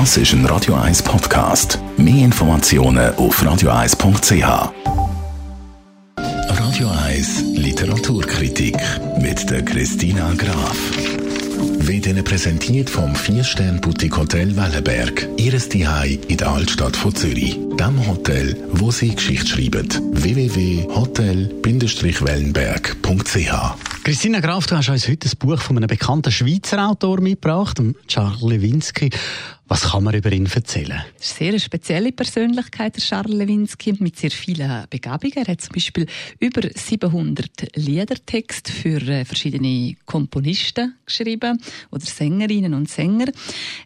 Das ist ein Radio 1 Podcast. Mehr Informationen auf radio1.ch. Radio 1 Literaturkritik mit der Christina Graf. Wird Ihnen präsentiert vom 4-Stern-Boutique Hotel Wellenberg. Ihres Zuhause in der Altstadt von Zürich. Dem Hotel, wo Sie Geschichte schreiben. www.hotel-wellenberg.ch Christina Graf, du hast uns heute ein Buch von einem bekannten Schweizer Autor mitgebracht, Charles Lewinsky. Was kann man über ihn erzählen? Das ist eine sehr spezielle Persönlichkeit, der Charles Lewinsky, mit sehr vielen Begabungen. Er hat zum Beispiel über 700 Liedertexte für äh, verschiedene Komponisten geschrieben oder Sängerinnen und Sänger.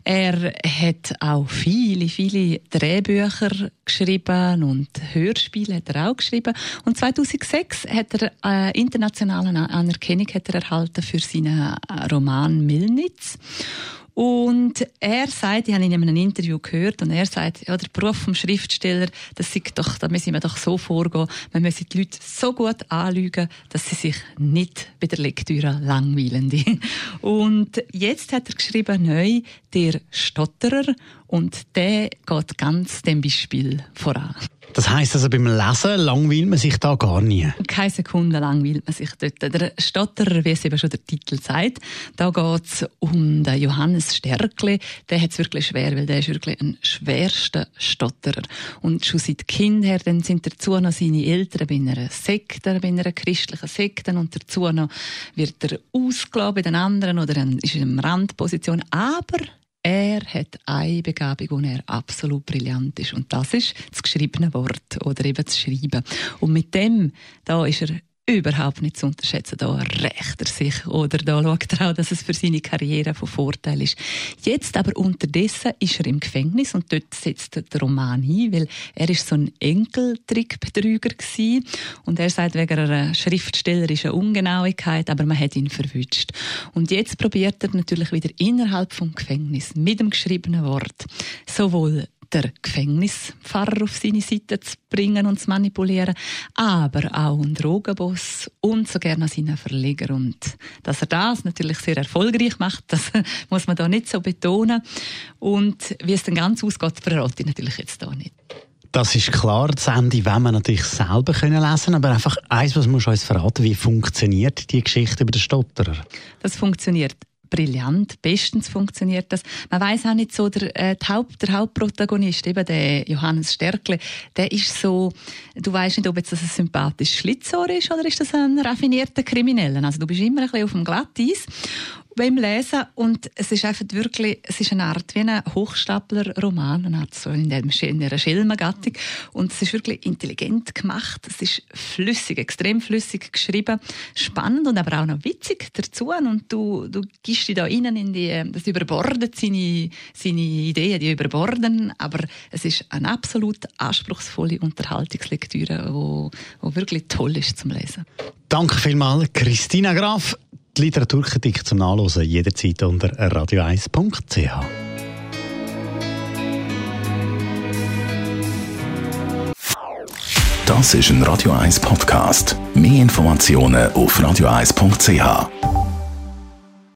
Er hat auch viele, viele Drehbücher geschrieben und Hörspiele hat er auch geschrieben. Und 2006 hat er äh, internationale Anerkennung hat er erhalten für seinen äh, Roman Milnitz. Und er sagt, ich habe ihn in einem Interview gehört, und er sagt, ja, der Beruf vom Schriftsteller, das ist doch, da müssen wir doch so vorgehen, man müsse die Leute so gut anlügen, dass sie sich nicht bei der Lektüre langweilen. Und jetzt hat er geschrieben, neu, der Stotterer, und der geht ganz dem Beispiel voran. Das heisst also, beim Lesen langweilt man sich da gar nie? Keine Sekunde langweilt man sich dort. Der Stotterer, wie es eben schon der Titel sagt, da geht es um den Johannes Stärkle. Der hat es wirklich schwer, weil der ist wirklich ein schwerster Stotterer. Und schon seit Kind her, dann sind dazu noch seine Eltern bei einer Sekte, bei einer christlichen Sekte und dazu noch wird er ausgelassen bei den anderen oder ist in einer Randposition. Aber er hat eine Begabung, wo er absolut brillant ist. Und das ist das geschriebene Wort oder eben das Schreiben. Und mit dem, da ist er überhaupt nicht zu unterschätzen. Da rächt er sich oder da schaut er auch, dass es für seine Karriere von Vorteil ist. Jetzt aber unterdessen ist er im Gefängnis und dort setzt der Roman ein, weil er ist so ein Enkeltrickbetrüger gewesen und er sagt wegen einer schriftstellerischen Ungenauigkeit, aber man hat ihn verwünscht. Und jetzt probiert er natürlich wieder innerhalb vom Gefängnis mit dem geschriebenen Wort sowohl der Gefängnispfarrer auf seine Seite zu bringen und zu manipulieren, aber auch ein Drogenboss und so gerne seinen Verleger. Und dass er das natürlich sehr erfolgreich macht, das muss man da nicht so betonen. Und wie es dann ganz ausgeht, verrate ich natürlich jetzt da nicht. Das ist klar, das Ende wenn man natürlich selber können lesen aber einfach eins, was musst du uns verraten, wie funktioniert die Geschichte über den Stotterer? Das funktioniert brillant, bestens funktioniert das. Man weiß auch nicht so, der, äh, Haupt, der Hauptprotagonist, eben der Johannes Stärkle, der ist so, du weißt nicht, ob jetzt das ein sympathisches Schlitzohr ist oder ist das ein raffinierter Krimineller. Also du bist immer ein bisschen auf dem Glatteis beim Lesen und es ist einfach wirklich, es ist eine Art wie ein Hochstapler-Roman, eine Art so in, dem, in einer Schelmengattung und es ist wirklich intelligent gemacht, es ist flüssig, extrem flüssig geschrieben, spannend und aber auch noch witzig dazu. Und du, du gibst dich da rein in die, das überbordet seine, seine Ideen, die überborden, aber es ist eine absolut anspruchsvolle Unterhaltungslektüre, wo, wo wirklich toll ist zum Lesen. Danke vielmals, Christina Graf. Die Literaturkritik zum Nachlesen jederzeit unter radio1.ch. Das ist ein Radio 1 Podcast. Mehr Informationen auf radio1.ch.